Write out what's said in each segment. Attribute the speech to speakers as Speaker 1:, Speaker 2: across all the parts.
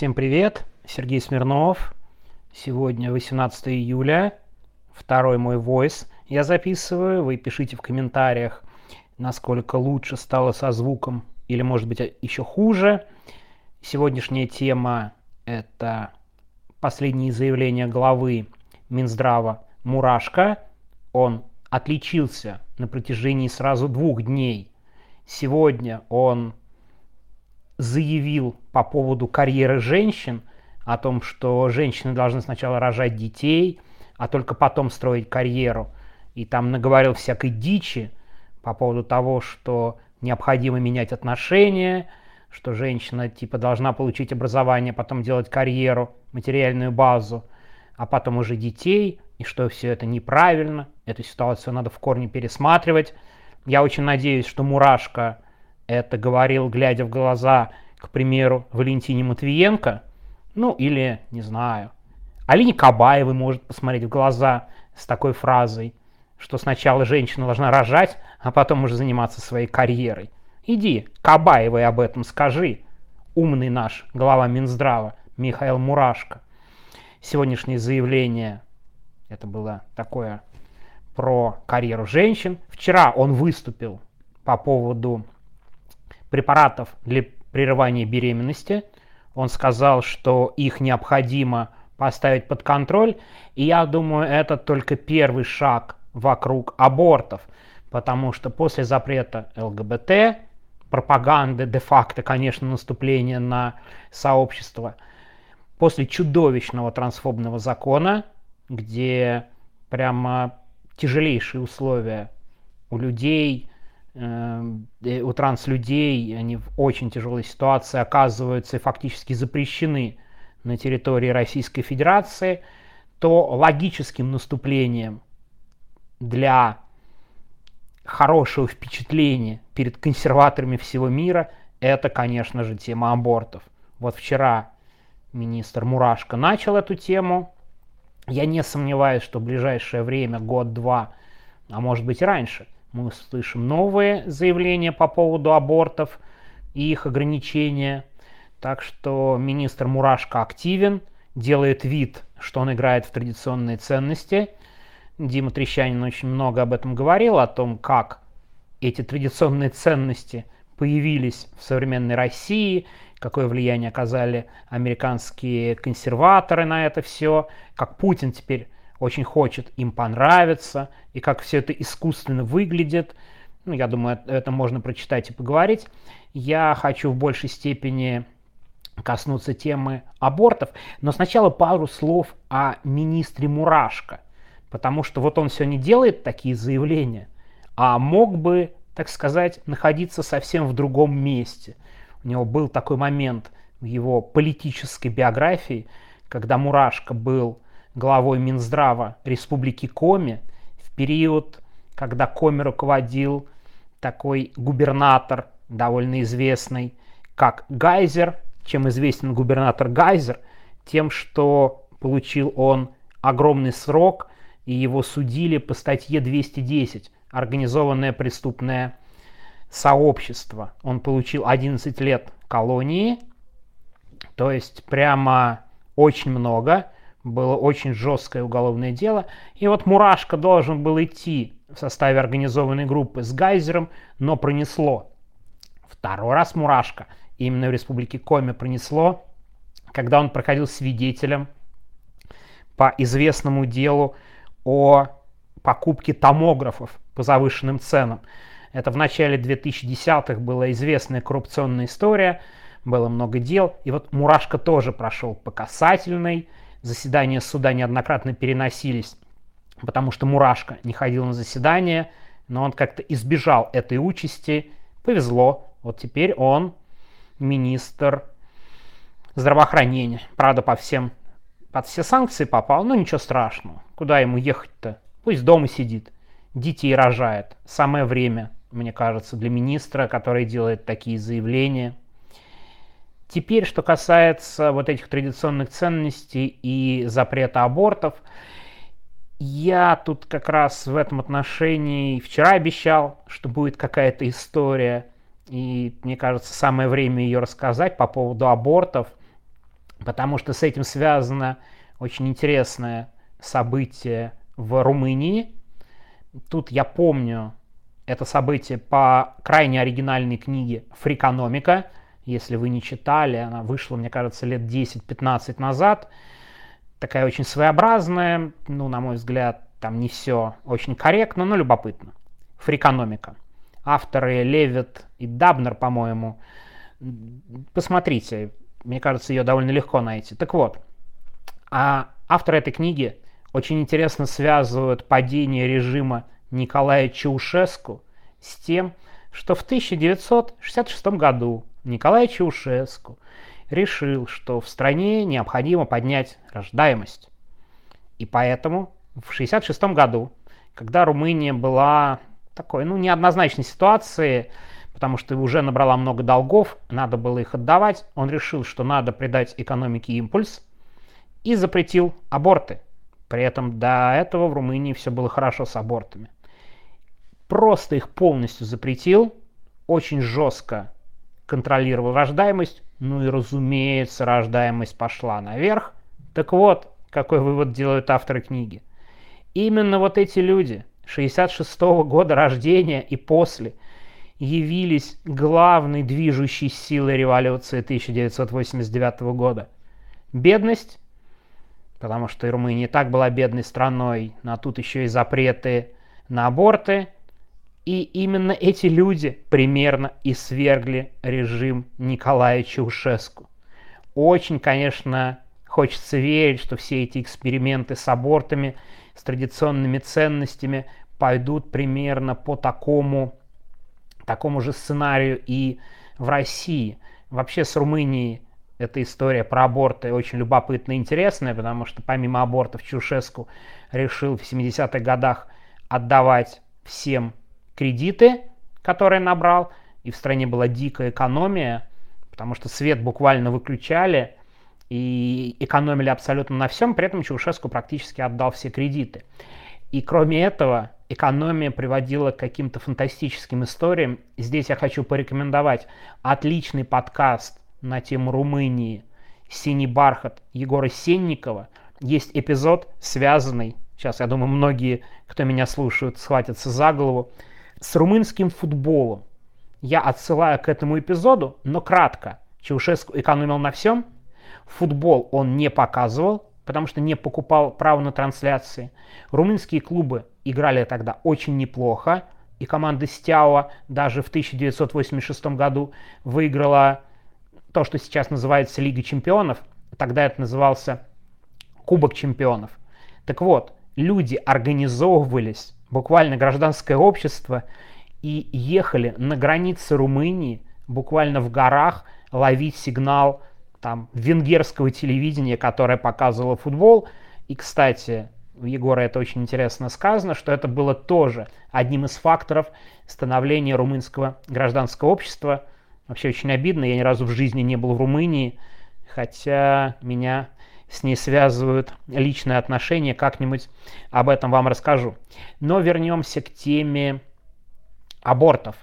Speaker 1: Всем привет, Сергей Смирнов. Сегодня 18 июля, второй мой войс я записываю. Вы пишите в комментариях, насколько лучше стало со звуком или, может быть, еще хуже. Сегодняшняя тема – это последние заявления главы Минздрава Мурашко. Он отличился на протяжении сразу двух дней. Сегодня он заявил по поводу карьеры женщин, о том, что женщины должны сначала рожать детей, а только потом строить карьеру. И там наговорил всякой дичи по поводу того, что необходимо менять отношения, что женщина типа должна получить образование, потом делать карьеру, материальную базу, а потом уже детей, и что все это неправильно, эту ситуацию надо в корне пересматривать. Я очень надеюсь, что Мурашка это говорил, глядя в глаза, к примеру, Валентине Матвиенко, ну или, не знаю, Алине Кабаевой может посмотреть в глаза с такой фразой, что сначала женщина должна рожать, а потом уже заниматься своей карьерой. Иди, Кабаевой об этом скажи, умный наш глава Минздрава Михаил Мурашко. Сегодняшнее заявление, это было такое про карьеру женщин. Вчера он выступил по поводу препаратов для прерывания беременности. Он сказал, что их необходимо поставить под контроль. И я думаю, это только первый шаг вокруг абортов. Потому что после запрета ЛГБТ, пропаганды, де-факто, конечно, наступления на сообщество, после чудовищного трансфобного закона, где прямо тяжелейшие условия у людей, у транслюдей, они в очень тяжелой ситуации оказываются и фактически запрещены на территории Российской Федерации, то логическим наступлением для хорошего впечатления перед консерваторами всего мира это, конечно же, тема абортов. Вот вчера министр Мурашко начал эту тему. Я не сомневаюсь, что в ближайшее время, год-два, а может быть и раньше – мы слышим новые заявления по поводу абортов и их ограничения. Так что министр Мурашко активен, делает вид, что он играет в традиционные ценности. Дима Трещанин очень много об этом говорил, о том, как эти традиционные ценности появились в современной России, какое влияние оказали американские консерваторы на это все, как Путин теперь очень хочет им понравиться, и как все это искусственно выглядит. Ну, я думаю, это можно прочитать и поговорить. Я хочу в большей степени коснуться темы абортов, но сначала пару слов о министре Мурашко, потому что вот он сегодня делает такие заявления, а мог бы, так сказать, находиться совсем в другом месте. У него был такой момент в его политической биографии, когда Мурашко был главой Минздрава Республики Коми в период, когда Коми руководил такой губернатор, довольно известный, как Гайзер. Чем известен губернатор Гайзер? Тем, что получил он огромный срок, и его судили по статье 210 «Организованное преступное сообщество». Он получил 11 лет колонии, то есть прямо очень много – было очень жесткое уголовное дело. И вот Мурашко должен был идти в составе организованной группы с Гайзером, но пронесло. Второй раз Мурашко именно в республике Коми пронесло, когда он проходил свидетелем по известному делу о покупке томографов по завышенным ценам. Это в начале 2010-х была известная коррупционная история, было много дел. И вот Мурашко тоже прошел по касательной, заседания суда неоднократно переносились, потому что Мурашко не ходил на заседание, но он как-то избежал этой участи. Повезло. Вот теперь он министр здравоохранения. Правда, по всем, под все санкции попал, но ничего страшного. Куда ему ехать-то? Пусть дома сидит, детей рожает. Самое время, мне кажется, для министра, который делает такие заявления – Теперь, что касается вот этих традиционных ценностей и запрета абортов, я тут как раз в этом отношении вчера обещал, что будет какая-то история, и мне кажется, самое время ее рассказать по поводу абортов. потому что с этим связано очень интересное событие в Румынии. Тут я помню это событие по крайне оригинальной книге «Фрикономика». Если вы не читали, она вышла, мне кажется, лет 10-15 назад. Такая очень своеобразная, ну, на мой взгляд, там не все очень корректно, но любопытно. «Фрикономика». Авторы Левит и Дабнер, по-моему. Посмотрите, мне кажется, ее довольно легко найти. Так вот, а авторы этой книги очень интересно связывают падение режима Николая Чаушеску с тем, что в 1966 году Николай Чаушеску решил, что в стране необходимо поднять рождаемость. И поэтому в 1966 году, когда Румыния была такой, ну, неоднозначной ситуации, потому что уже набрала много долгов, надо было их отдавать, он решил, что надо придать экономике импульс и запретил аборты. При этом до этого в Румынии все было хорошо с абортами просто их полностью запретил, очень жестко контролировал рождаемость, ну и разумеется, рождаемость пошла наверх. Так вот, какой вывод делают авторы книги. Именно вот эти люди 66 -го года рождения и после явились главной движущей силой революции 1989 года. Бедность, потому что Румыния и так была бедной страной, а тут еще и запреты на аборты – и именно эти люди примерно и свергли режим Николая Чаушеску. Очень, конечно, хочется верить, что все эти эксперименты с абортами, с традиционными ценностями пойдут примерно по такому, такому же сценарию и в России. Вообще с Румынией эта история про аборты очень любопытная и интересная, потому что помимо абортов Чаушеску решил в 70-х годах отдавать всем кредиты, которые набрал, и в стране была дикая экономия, потому что свет буквально выключали и экономили абсолютно на всем, при этом Чаушеску практически отдал все кредиты. И кроме этого, экономия приводила к каким-то фантастическим историям. Здесь я хочу порекомендовать отличный подкаст на тему Румынии «Синий бархат» Егора Сенникова. Есть эпизод, связанный, сейчас я думаю, многие, кто меня слушают, схватятся за голову, с румынским футболом. Я отсылаю к этому эпизоду, но кратко. Чаушеску экономил на всем. Футбол он не показывал, потому что не покупал право на трансляции. Румынские клубы играли тогда очень неплохо. И команда Стяуа даже в 1986 году выиграла то, что сейчас называется Лига чемпионов. Тогда это назывался Кубок чемпионов. Так вот, люди организовывались буквально гражданское общество, и ехали на границе Румынии, буквально в горах, ловить сигнал там, венгерского телевидения, которое показывало футбол. И, кстати, у Егора это очень интересно сказано, что это было тоже одним из факторов становления румынского гражданского общества. Вообще очень обидно, я ни разу в жизни не был в Румынии, хотя меня с ней связывают личные отношения, как-нибудь об этом вам расскажу. Но вернемся к теме абортов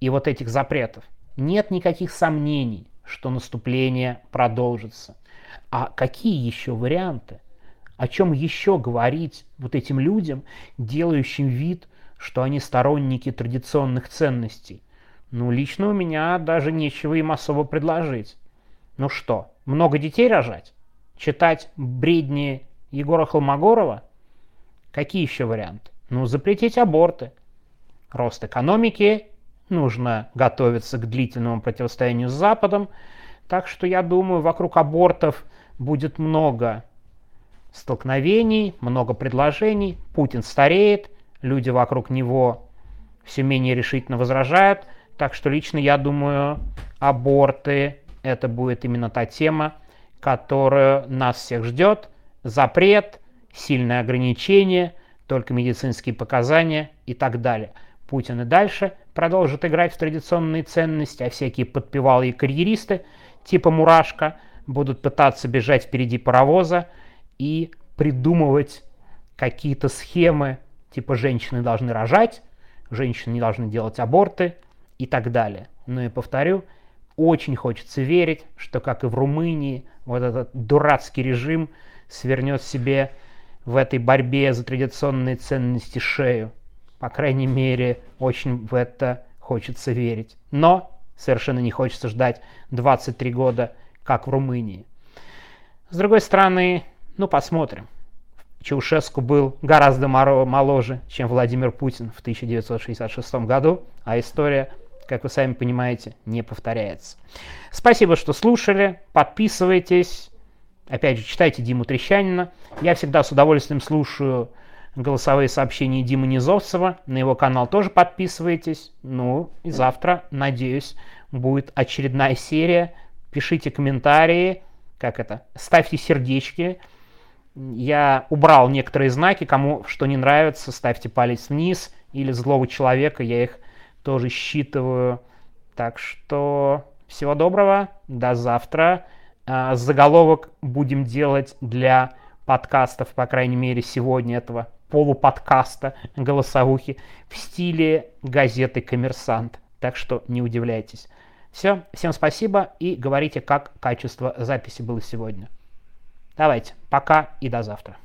Speaker 1: и вот этих запретов. Нет никаких сомнений, что наступление продолжится. А какие еще варианты? О чем еще говорить вот этим людям, делающим вид, что они сторонники традиционных ценностей? Ну, лично у меня даже нечего им особо предложить. Ну что, много детей рожать? Читать бредни Егора Холмогорова? Какие еще варианты? Ну, запретить аборты. Рост экономики, нужно готовиться к длительному противостоянию с Западом. Так что я думаю, вокруг абортов будет много столкновений, много предложений. Путин стареет, люди вокруг него все менее решительно возражают. Так что лично я думаю, аборты это будет именно та тема, которая нас всех ждет, запрет, сильное ограничение, только медицинские показания и так далее. Путин и дальше продолжит играть в традиционные ценности, а всякие подпевалы и карьеристы типа Мурашка будут пытаться бежать впереди паровоза и придумывать какие-то схемы, типа женщины должны рожать, женщины не должны делать аборты и так далее. Ну и повторю, очень хочется верить, что, как и в Румынии, вот этот дурацкий режим свернет себе в этой борьбе за традиционные ценности шею. По крайней мере, очень в это хочется верить. Но совершенно не хочется ждать 23 года, как в Румынии. С другой стороны, ну посмотрим. Чаушеску был гораздо моложе, чем Владимир Путин в 1966 году, а история, как вы сами понимаете, не повторяется. Спасибо, что слушали, подписывайтесь, опять же, читайте Диму Трещанина. Я всегда с удовольствием слушаю голосовые сообщения Димы Низовцева. На его канал тоже подписывайтесь. Ну и завтра, надеюсь, будет очередная серия. Пишите комментарии, как это, ставьте сердечки. Я убрал некоторые знаки, кому что не нравится, ставьте палец вниз. Или злого человека, я их тоже считываю. Так что всего доброго, до завтра. А, заголовок будем делать для подкастов, по крайней мере, сегодня этого полуподкаста голосовухи в стиле газеты «Коммерсант». Так что не удивляйтесь. Все, всем спасибо и говорите, как качество записи было сегодня. Давайте, пока и до завтра.